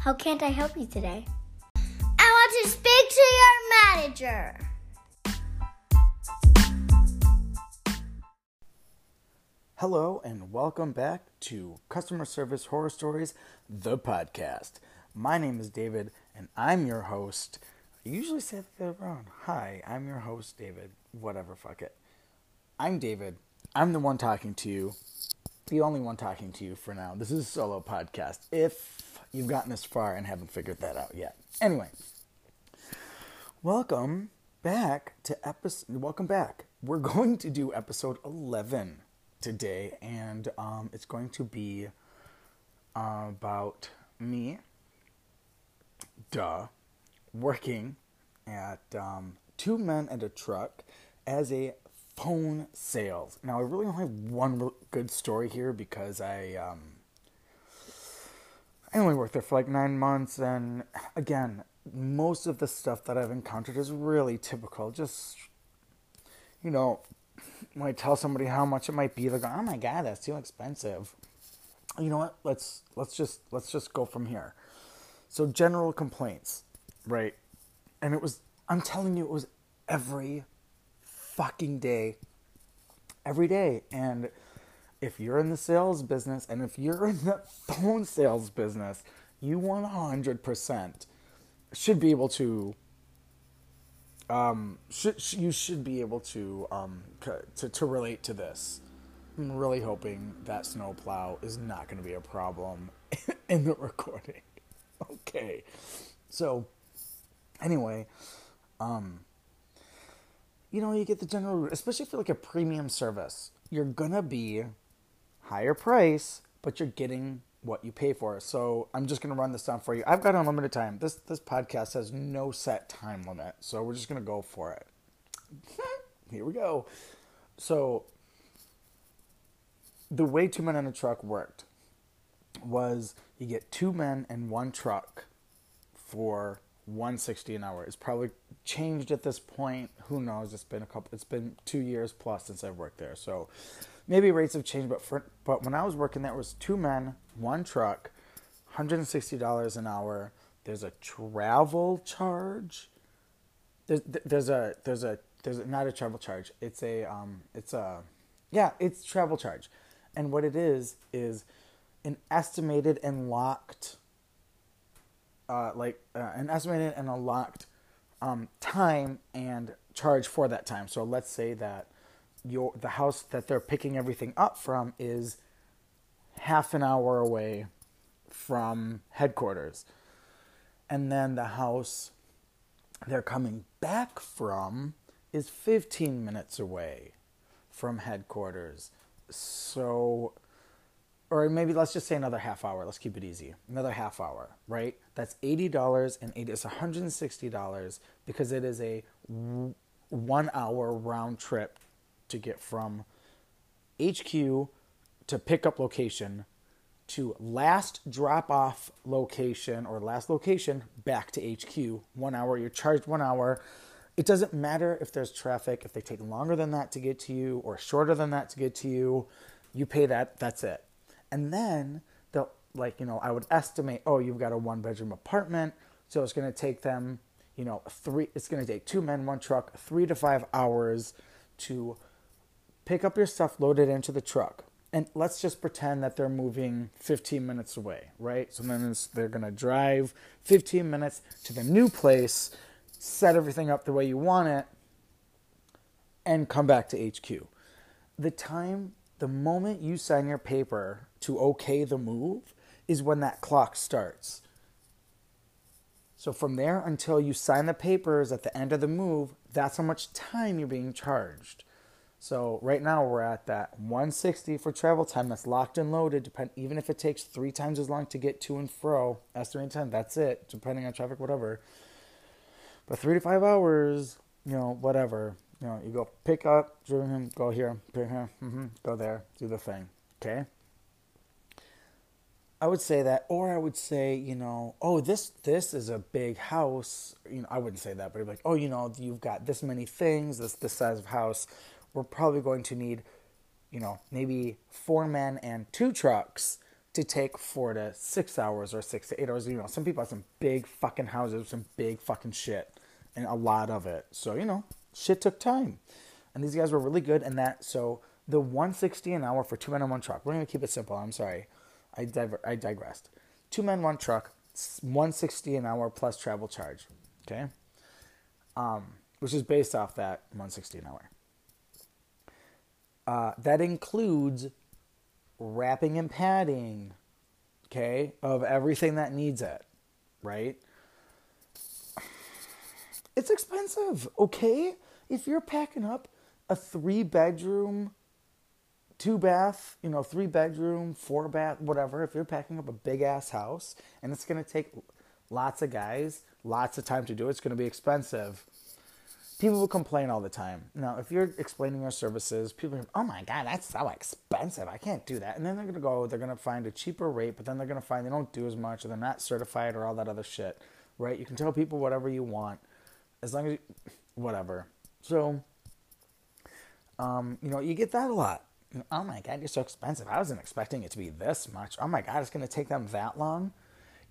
How can't I help you today? I want to speak to your manager. Hello, and welcome back to Customer Service Horror Stories, the podcast. My name is David, and I'm your host. I usually say that wrong. Hi, I'm your host, David. Whatever, fuck it. I'm David. I'm the one talking to you, the only one talking to you for now. This is a solo podcast. If you've gotten this far and haven't figured that out yet. Anyway, welcome back to episode. Welcome back. We're going to do episode 11 today, and um, it's going to be uh, about me, duh, working at um, Two Men and a Truck as a phone sales. Now, I really only have one good story here because I um, I only worked there for like nine months, and again, most of the stuff that I've encountered is really typical. Just you know, when I tell somebody how much it might be, they go, "Oh my god, that's too expensive." You know what? Let's let's just let's just go from here. So general complaints, right? And it was I'm telling you, it was every fucking day, every day. And if you're in the sales business and if you're in the phone sales business, you 100% should be able to um, should, you should be able to, um, to to relate to this. I'm really hoping that snowplow is not going to be a problem in the recording. Okay, so anyway, um, you know, you get the general, especially for like a premium service, you're gonna be higher price, but you're getting what you pay for. So I'm just gonna run this down for you. I've got unlimited time. This this podcast has no set time limit, so we're just gonna go for it. Here we go. So the way two men in a truck worked was you get two men and one truck for 160 an hour. It's probably changed at this point. Who knows? It's been a couple. It's been two years plus since I've worked there, so maybe rates have changed. But for but when I was working there, was two men, one truck, 160 dollars an hour. There's a travel charge. There's there's a there's a there's a, not a travel charge. It's a um it's a yeah it's travel charge, and what it is is an estimated and locked uh, like uh, an estimated and a locked um, time and charge for that time. So let's say that your the house that they're picking everything up from is half an hour away from headquarters, and then the house they're coming back from is 15 minutes away from headquarters. So or maybe let's just say another half hour. Let's keep it easy. Another half hour, right? That's eighty dollars and eight. It's one hundred and sixty dollars because it is a one hour round trip to get from HQ to pickup location to last drop off location or last location back to HQ. One hour. You're charged one hour. It doesn't matter if there's traffic, if they take longer than that to get to you or shorter than that to get to you. You pay that. That's it and then they'll like you know I would estimate oh you've got a one bedroom apartment so it's to take them you know three it's to take two men one truck three to five hours to pick up your stuff load it into the truck and let's just pretend that they're moving 15 minutes away right so then they're going to drive 15 minutes to the new place set everything up the way you want it and come back to hq the time the moment you sign your paper to okay the move is when that clock starts. So from there until you sign the papers at the end of the move, that's how much time you're being charged. So right now we're at that 160 for travel time that's locked and loaded. Depend even if it takes three times as long to get to and fro, estimated time. That's it, depending on traffic, whatever. But three to five hours, you know, whatever. You know, you go pick up, him, go here, pick here, mm-hmm, go there, do the thing. Okay. I would say that, or I would say, you know, oh, this this is a big house. You know, I wouldn't say that, but I'd be like, oh, you know, you've got this many things, this this size of house. We're probably going to need, you know, maybe four men and two trucks. to take four to six hours or six to eight hours. You know, some people have some big fucking houses, some big fucking shit, and a lot of it. So you know, shit took time, and these guys were really good. And that so the 160 an hour for two men in one truck. We're gonna keep it simple. I'm sorry, I diver- I digressed. Two men, one truck, 160 an hour plus travel charge. Okay, um, which is based off that 160 an hour. Uh, that includes wrapping and padding, okay, of everything that needs it, right? It's expensive, okay? If you're packing up a three bedroom, two bath, you know, three bedroom, four bath, whatever, if you're packing up a big ass house and it's to take lots of guys, lots of time to do it, it's to be expensive people will complain all the time. Now, if you're explaining your services, people are, oh my God, that's so expensive. I can't do that. And then they're going to go, they're going to find a cheaper rate, but then they're going to find they don't do as much or they're not certified or all that other shit, right? You can tell people whatever you want as long as you, whatever. So, um, you know, you get that a lot. Oh my God, you're so expensive. I wasn't expecting it to be this much. Oh my God, it's going to take them that long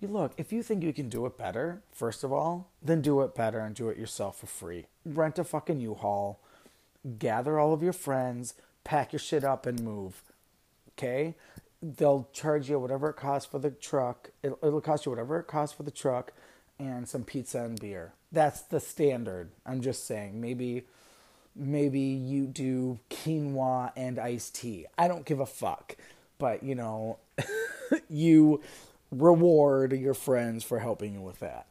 you look, if you think you can do it better, first of all, then do it better and do it yourself for free. Rent a fucking U-Haul, gather all of your friends, pack your shit up and move. Okay? They'll charge you whatever it costs for the truck. It'll, it'll cost you whatever it costs for the truck and some pizza and beer. That's the standard. I'm just saying. Maybe maybe you do quinoa and iced tea. I don't give a fuck. But, you know, you reward your friends for helping you with that.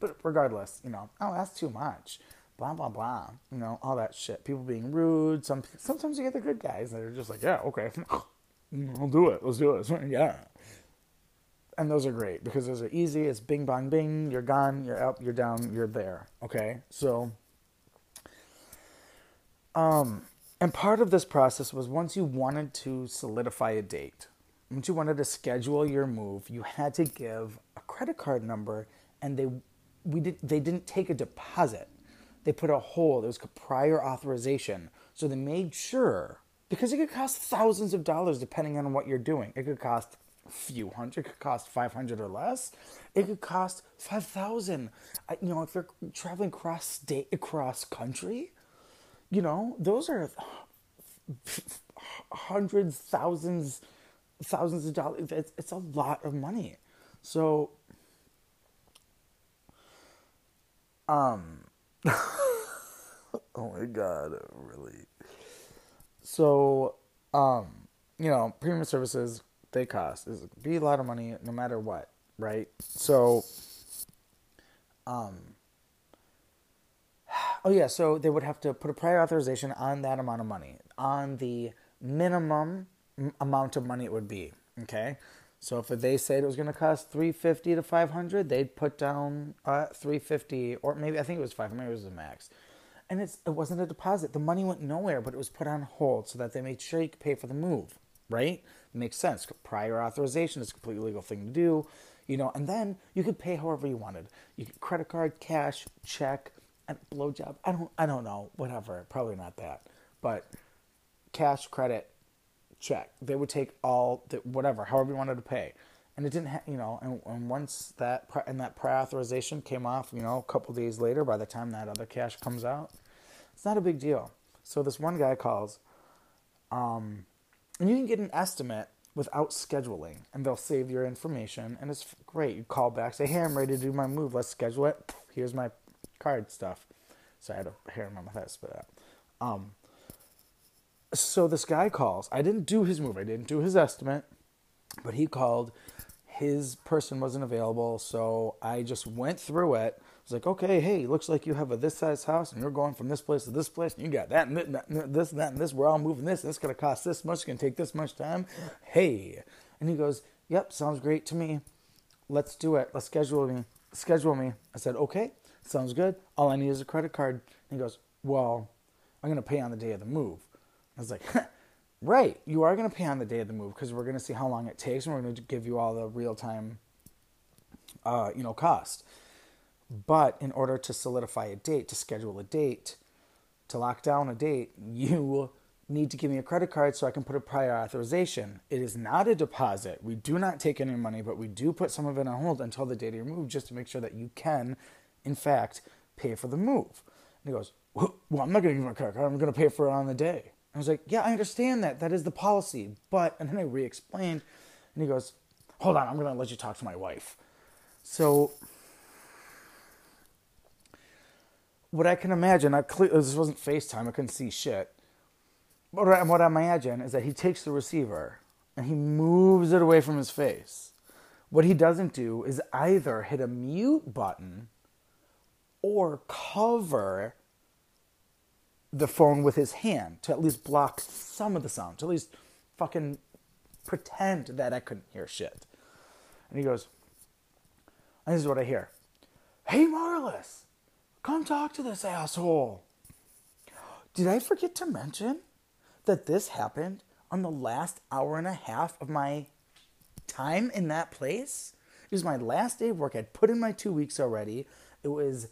But regardless, you know, oh, that's too much. Blah blah blah. You know, all that shit. People being rude. Some sometimes you get the good guys that are just like, yeah, okay, I'll do it. Let's do it. Yeah. And those are great because those are easy. It's bing bang bing. You're gone. You're up. You're down. You're there. Okay. So, um, and part of this process was once you wanted to solidify a date once you wanted to schedule your move, you had to give a credit card number, and they we did they didn't take a deposit. They put a hold. It was prior authorization, so they made sure because it could cost thousands of dollars depending on what you're doing. It could cost a few hundred. It could cost five hundred or less. It could cost five thousand. You know, if you're traveling cross state, across country, you know, those are hundreds, thousands thousands of dollars. It's, it's a lot of money. So, um, oh my god, really. So, um, you know, premium services they cost is be a lot of money no matter what, right? So, um, oh yeah, so they would have to put a prior authorization on that amount of money on the minimum amount of money it would be. Okay, so if they said it was going to cost three fifty to five hundred, they'd put down uh, three fifty, or maybe I think it was five. Maybe it was the max. And it's it wasn't a deposit. The money went nowhere, but it was put on hold so that they made sure you could pay for the move. Right? Makes sense. Prior authorization is a completely legal thing to do. You know, and then you could pay however you wanted. You could credit card, cash, check, and blowjob. I don't I don't know. Whatever. Probably not that. But cash, credit, check. They would take all the, whatever, however you wanted to pay, and it didn't, ha- you know. And, and once that and that prior authorization came off, you know, a couple days later, by the time that other cash comes out, it's not a big deal. So this one guy calls, um, and you can get an estimate without scheduling, and they'll save your information, and it's great. You call back, say, "Hey, I'm ready to do my move. Let's schedule it. Here's my card stuff." So I had a hair in my. I spit out. Um, so this guy calls. I didn't do his move. I didn't do his estimate, but he called. His person wasn't available, so I just went through it. I was like, okay, hey, looks like you have a this size house, and you're going from this place to this place, and you got that, and this, and that, and this. We're all moving this, and it's gonna cost this much. It's gonna take this much time. Hey, and he goes, yep, sounds great to me. Let's do it. Let's schedule me. Schedule me. I said, okay, sounds good. All I need is a credit card. And he goes, well, I'm gonna pay on the day of the move. Was like, right, you are going to pay on the day of the move because we're going to see how long it takes and we're going to give you all the real time, uh, you know, cost. But in order to solidify a date, to schedule a date, to lock down a date, you need to give me a credit card so I can put a prior authorization. It is not a deposit. We do not take any money, but we do put some of it on hold until the date of your move just to make sure that you can, in fact, pay for the move. And he goes, Well, I'm not going to give a credit card. I'm going to pay for it on the day. I was like, Yeah, I understand that. That is the policy. But, and then I re explained, and he goes, Hold on, I'm going to let you talk to my wife. So, what I can imagine, I cle- this wasn't FaceTime, I couldn't see shit but what I imagine is that he takes the receiver and he moves it away from his face. What he doesn't do is either hit a mute button or cover the phone with his hand to at least block some of the sound, to at least fucking pretend that I couldn't hear shit. And he goes, and this is what I hear Hey, Marlis, come talk to this asshole. Did I forget to mention that this happened on the last hour and a half of my time in that place. It was my last day of work. I'd put in my two weeks already. It was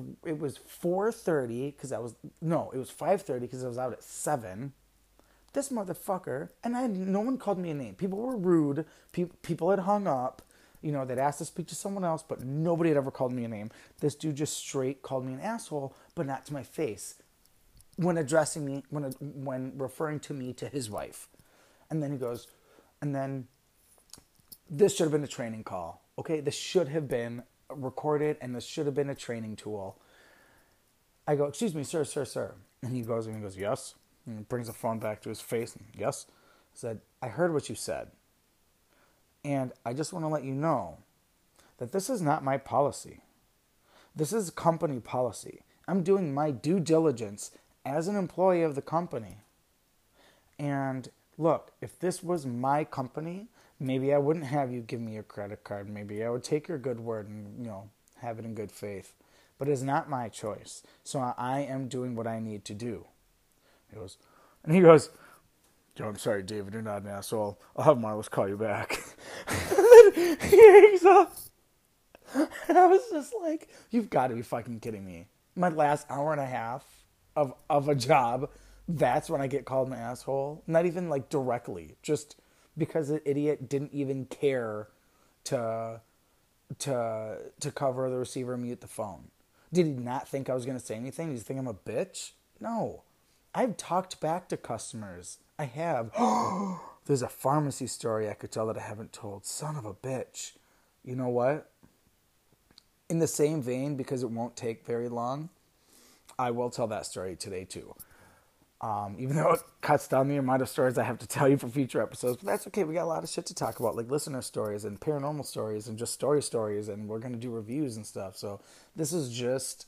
th- it was 4.30 because I was no it was 5.30 because I was out at 7 this motherfucker and I no one called me a name. People were rude. Pe- people had hung up. You know they'd asked to speak to someone else but nobody had ever called me a name. This dude just straight called me an asshole but not to my face when addressing me, when when referring to me to his wife, and then he goes, and then this should have been a training call. Okay, this should have been recorded, and this should have been a training tool. I go, excuse me, sir, sir, sir, and he goes and he goes, yes, and brings the phone back to his face, and yes, I said, I heard what you said, and I just want to let you know that this is not my policy. This is company policy. I'm doing my due diligence as an employee of the company. And look, if this was my company, maybe I wouldn't have you give me your credit card. Maybe I would take your good word and, you know, have it in good faith. But it's not my choice. So I am doing what I need to do. He goes, and he goes, Joe, I'm sorry, David, you're not an asshole. I'll have Marlis call you back. he hangs up. And I was just like, you've got to be fucking kidding me. My last hour and a half of of a job, that's when I get called an asshole. Not even like directly, just because the idiot didn't even care to to to cover the receiver and mute the phone. Did he not think I was going to say anything? Did he think I'm a bitch? No. I've talked back to customers. I have. There's a pharmacy story I could tell that I haven't told. Son of a bitch. You know what? In the same vein, because it won't take very long, I will tell that story today too. Um, even though it cuts down the amount of stories I have to tell you for future episodes, but that's okay. We got a lot of shit to talk about, like listener stories and paranormal stories and just story stories, and we're gonna do reviews and stuff. So this is just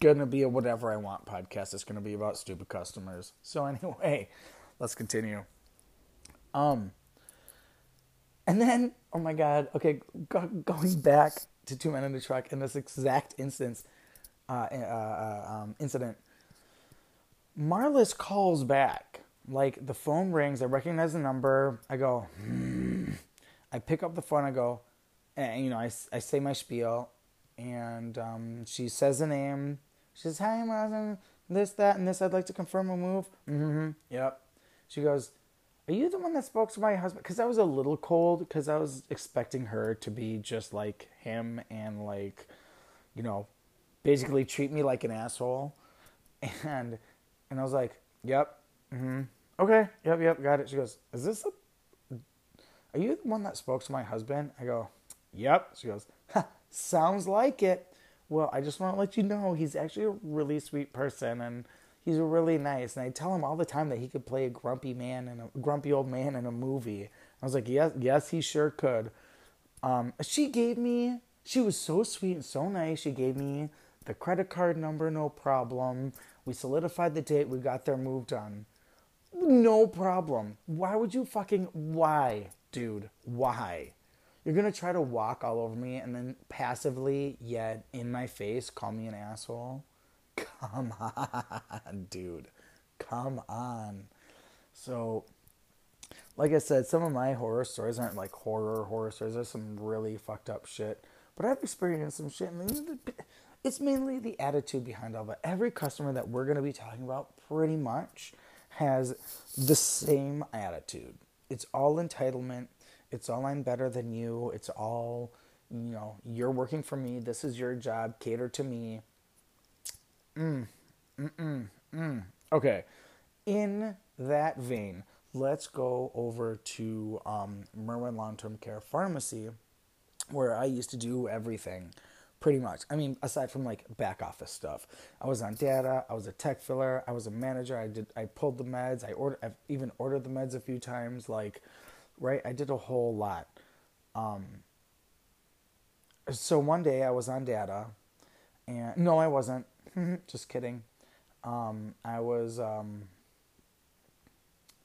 gonna be a whatever I want podcast. It's gonna be about stupid customers. So anyway, let's continue. Um, and then oh my god, okay, go, going back to Two Men in the Truck in this exact instance uh, uh, uh, um, incident, Marlis calls back. Like the phone rings, I recognize the number. I go, hmm. I pick up the phone. I go, and you know, I, I say my spiel, and um, she says the name. She says, "Hi, Marlis, this, that, and this. I'd like to confirm a move." Mm-hmm. Yep. She goes, "Are you the one that spoke to my husband?" Because I was a little cold because I was expecting her to be just like him and like, you know, basically treat me like an asshole. And and I was like, "Yep, mm-hmm. okay, yep, yep, got it." She goes, "Is this a? Are you the one that spoke to my husband?" I go, "Yep." She goes, "Sounds like it." Well, I just want to let you know he's actually a really sweet person and he's really nice. And I tell him all the time that he could play a grumpy man and a grumpy old man in a movie. I was like, "Yes, yes, he sure could." Um, she gave me. She was so sweet and so nice. She gave me the credit card number, no problem. We solidified the date, we got their move done. No problem. Why would you fucking. Why, dude? Why? You're gonna try to walk all over me and then passively, yet in my face, call me an asshole? Come on, dude. Come on. So, like I said, some of my horror stories aren't like horror horror stories. There's some really fucked up shit. But I've experienced some shit. And it's mainly the attitude behind all of it. Every customer that we're going to be talking about pretty much has the same attitude. It's all entitlement. It's all I'm better than you. It's all, you know, you're working for me. This is your job. Cater to me. Mm, mm, mm. Okay. In that vein, let's go over to um, Merwin Long Term Care Pharmacy, where I used to do everything pretty much. I mean, aside from like back office stuff, I was on data. I was a tech filler. I was a manager. I did. I pulled the meds. I ordered. I've even ordered the meds a few times. Like, right? I did a whole lot. Um, so one day I was on data, and no, I wasn't. Just kidding. Um, I was. Um,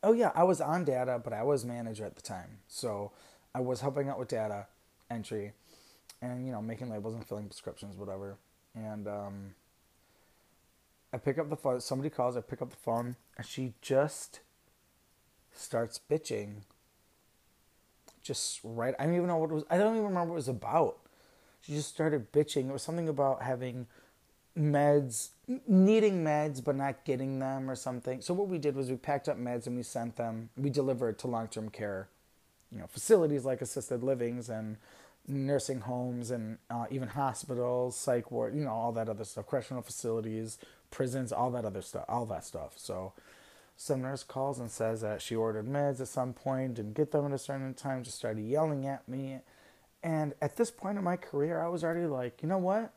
oh yeah, I was on data, but I was manager at the time, so I was helping out with data entry and you know making labels and filling prescriptions, whatever. And um, I pick up the phone. Somebody calls. I pick up the phone, and she just starts bitching. Just right. I don't even know what it was. I don't even remember what it was about. She just started bitching. It was something about having meds, needing meds but not getting them or something. So what we did was we packed up meds and we sent them. We delivered to long-term care, you know, facilities like assisted livings and nursing homes and uh, even hospitals, psych ward, you know, all that other stuff, correctional facilities, prisons, all that other stuff, all that stuff. So some nurse calls and says that she ordered meds at some point, didn't get them at a certain time, just started yelling at me. And at this point in my career, I was already like, you know what?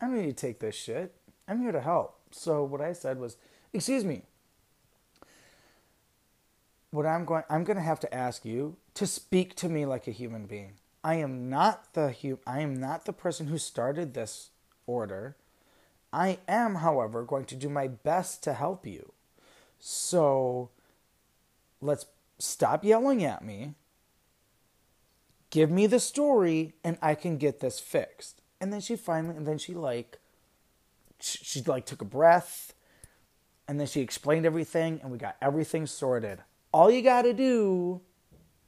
I don't need to take this shit. I'm here to help. So what I said was, excuse me. What I'm going I'm going to have to ask you to speak to me like a human being. I am not the I am not the person who started this order. I am, however, going to do my best to help you. So let's stop yelling at me. Give me the story and I can get this fixed. And then she finally and then she like she, she like took a breath and then she explained everything and we got everything sorted. All you got to do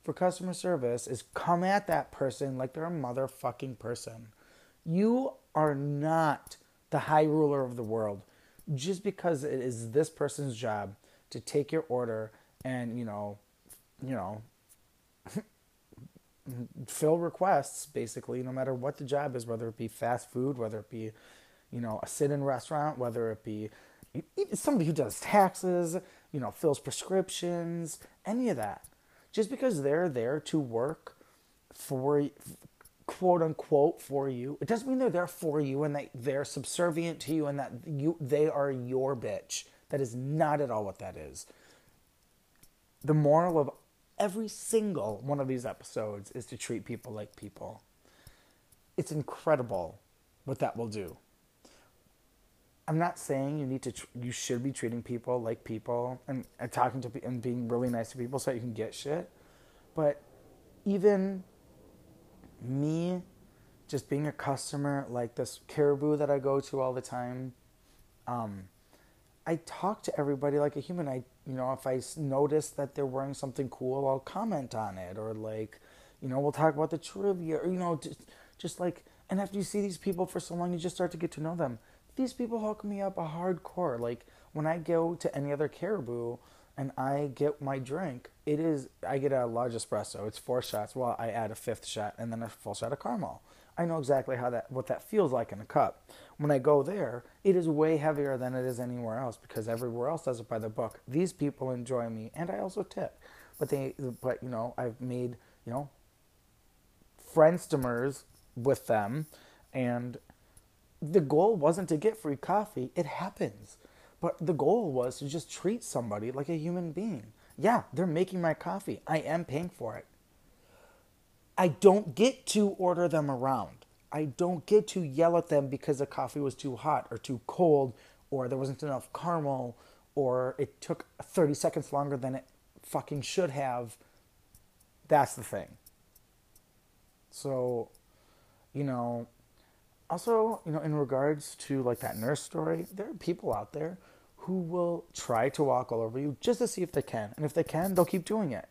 for customer service is come at that person like they're a motherfucking person. You are not the high ruler of the world just because it is this person's job to take your order and, you know, you know, fill requests basically no matter what the job is whether it be fast food whether it be you know a sit-in restaurant whether it be somebody who does taxes you know fills prescriptions any of that just because they're there to work for quote unquote for you it doesn't mean they're there for you and that they're subservient to you and that you they are your bitch. That is not at all what that is. The moral of every single one of these episodes is to treat people like people. It's incredible what that will do I'm not saying you need to tr- you should be treating people like people and, and talking to and being really nice to people so you can get shit. But even me just being a customer like this caribou that I go to all the time, um, I talk to everybody like a human. I you know if I notice that they're wearing something cool, I'll comment on it or like you know we'll talk about the trivia or you know just just like and after you see these people for so long, you just start to get to know them these people hook me up a hardcore. Like when I go to any other caribou and I get my drink, it is I get a large espresso. It's four shots. Well, I add a fifth shot and then a full shot of caramel. I know exactly how that what that feels like in a cup. When I go there, it is way heavier than it is anywhere else because everywhere else does it by the book. These people enjoy me, and I also tip. But they, but you know, I've made you know friendstomers with them, and the goal wasn't to get free coffee. It happens. But the goal was to just treat somebody like a human being. Yeah, they're making my coffee. I am paying for it. I don't get to order them around. I don't get to yell at them because the coffee was too hot or too cold or there wasn't enough caramel or it took 30 seconds longer than it fucking should have. That's the thing. So, you know, also, you know, in regards to like that nurse story, there are people out there who will try to walk all over you just to see if they can. And if they can, they'll keep doing it.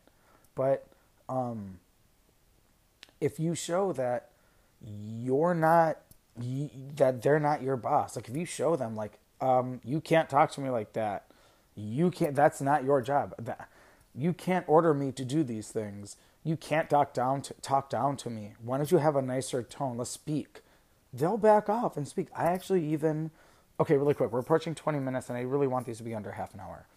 But um, if you show that you're not, that they're not your boss, like if you show them, like, um, you can't talk to me like that, You can't. That's not your job. That, you can't order me to do these things. You can't talk down to talk down to me. Why don't you have a nicer tone? Let's speak. They'll back off and speak. I actually even okay, really quick. We're approaching 20 minutes, and I really want these to be under half an hour.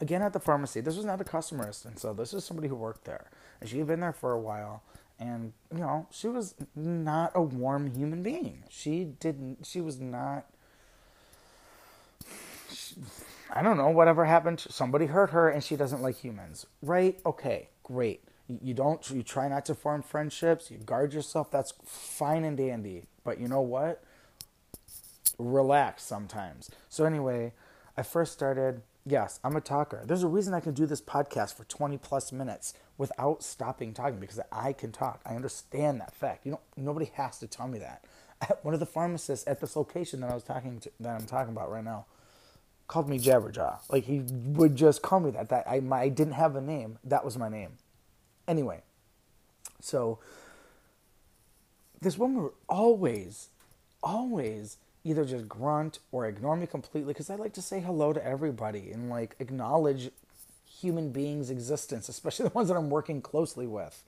Again, at the pharmacy, this was not a customer assistant, so this is somebody who worked there, and she had been there for a while. And you know, she was not a warm human being. She didn't. She was not. She, I don't know. Whatever happened, somebody hurt her, and she doesn't like humans. Right? Okay, great. You don't. You try not to form friendships. You guard yourself. That's fine and dandy. But you know what? Relax sometimes. So anyway, I first started. Yes, I'm a talker. There's a reason I can do this podcast for 20 plus minutes without stopping talking because I can talk. I understand that fact. You know, nobody has to tell me that. One of the pharmacists at this location that I was talking to, that I'm talking about right now, called me Jabberjaw. Like he would just call me that. That I my, I didn't have a name. That was my name. Anyway, so this woman would always, always either just grunt or ignore me completely because I like to say hello to everybody and like acknowledge human beings' existence, especially the ones that I'm working closely with.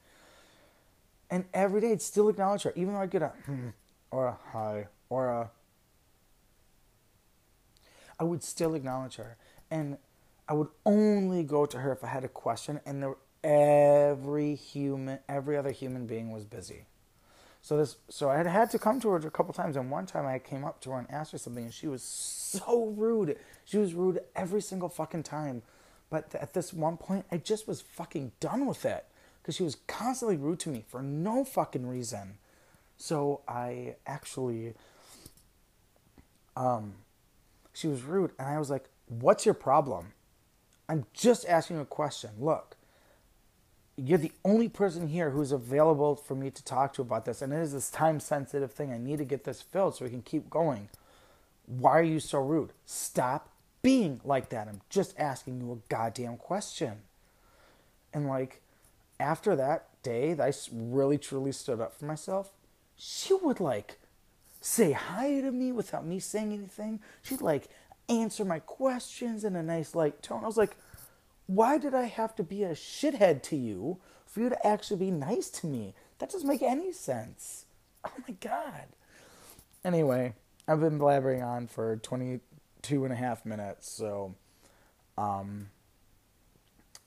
And every day I'd still acknowledge her, even though I get a hmm or a hi or a I would still acknowledge her. And I would only go to her if I had a question and there every human every other human being was busy. So this so I had had to come to her a couple times and one time I came up to her and asked her something and she was so rude. She was rude every single fucking time. But at this one point I just was fucking done with it because she was constantly rude to me for no fucking reason. So I actually um she was rude and I was like, "What's your problem?" I'm just asking a question. Look, you're the only person here who's available for me to talk to about this, and it is this time sensitive thing. I need to get this filled so we can keep going. Why are you so rude? Stop being like that. I'm just asking you a goddamn question. And like, after that day, I really truly stood up for myself, she would like say hi to me without me saying anything. She'd like answer my questions in a nice light tone. I was like, why did I have to be a shithead to you for you to actually be nice to me? That doesn't make any sense. Oh my God. Anyway, I've been blabbering on for 22 and a half minutes, so um,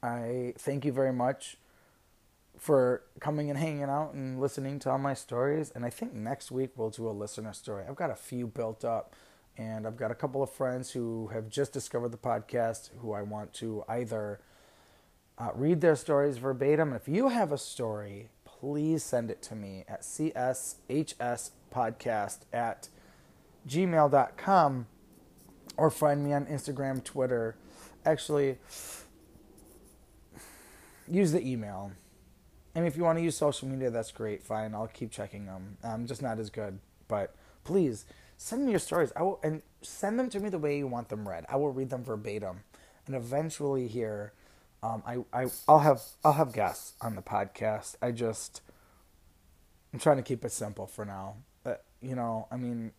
I thank you very much for coming and hanging out and listening to all my stories. And I think next week we'll do a listener story. I've got a few built up and I've got a couple of friends who have just discovered the podcast who I want to either uh, read their stories verbatim. If you have a story, please send it to me at cshspodcast at gmail.com or find me on Instagram, Twitter. Actually, use the email. And if you want to use social media, that's great. Fine, I'll keep checking them. I'm just not as good, but please send me your stories. I will and send them to me the way you want them read. I will read them verbatim, and eventually here, um, I I I'll have I'll have guests on the podcast. I just I'm trying to keep it simple for now. But you know, I mean,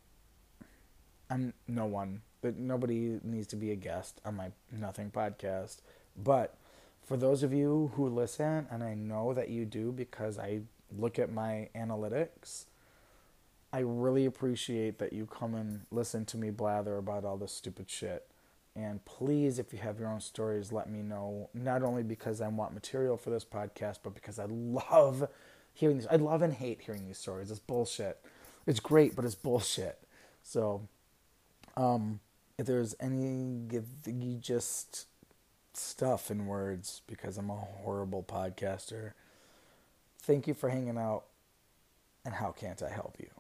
I'm no one, but nobody needs to be a guest on my Nothing podcast. But for those of you who listen, and I know that you do because I look at my analytics I really appreciate that you come and listen to me blather about all this stupid shit. And please, if you have your own stories, let me know. Not only because I want material for this podcast, but because I love hearing these. I love and hate hearing these stories. It's bullshit. It's great, but it's bullshit. So, um, if there's any just stuff in words, because I'm a horrible podcaster, thank you for hanging out. And how can't I help you?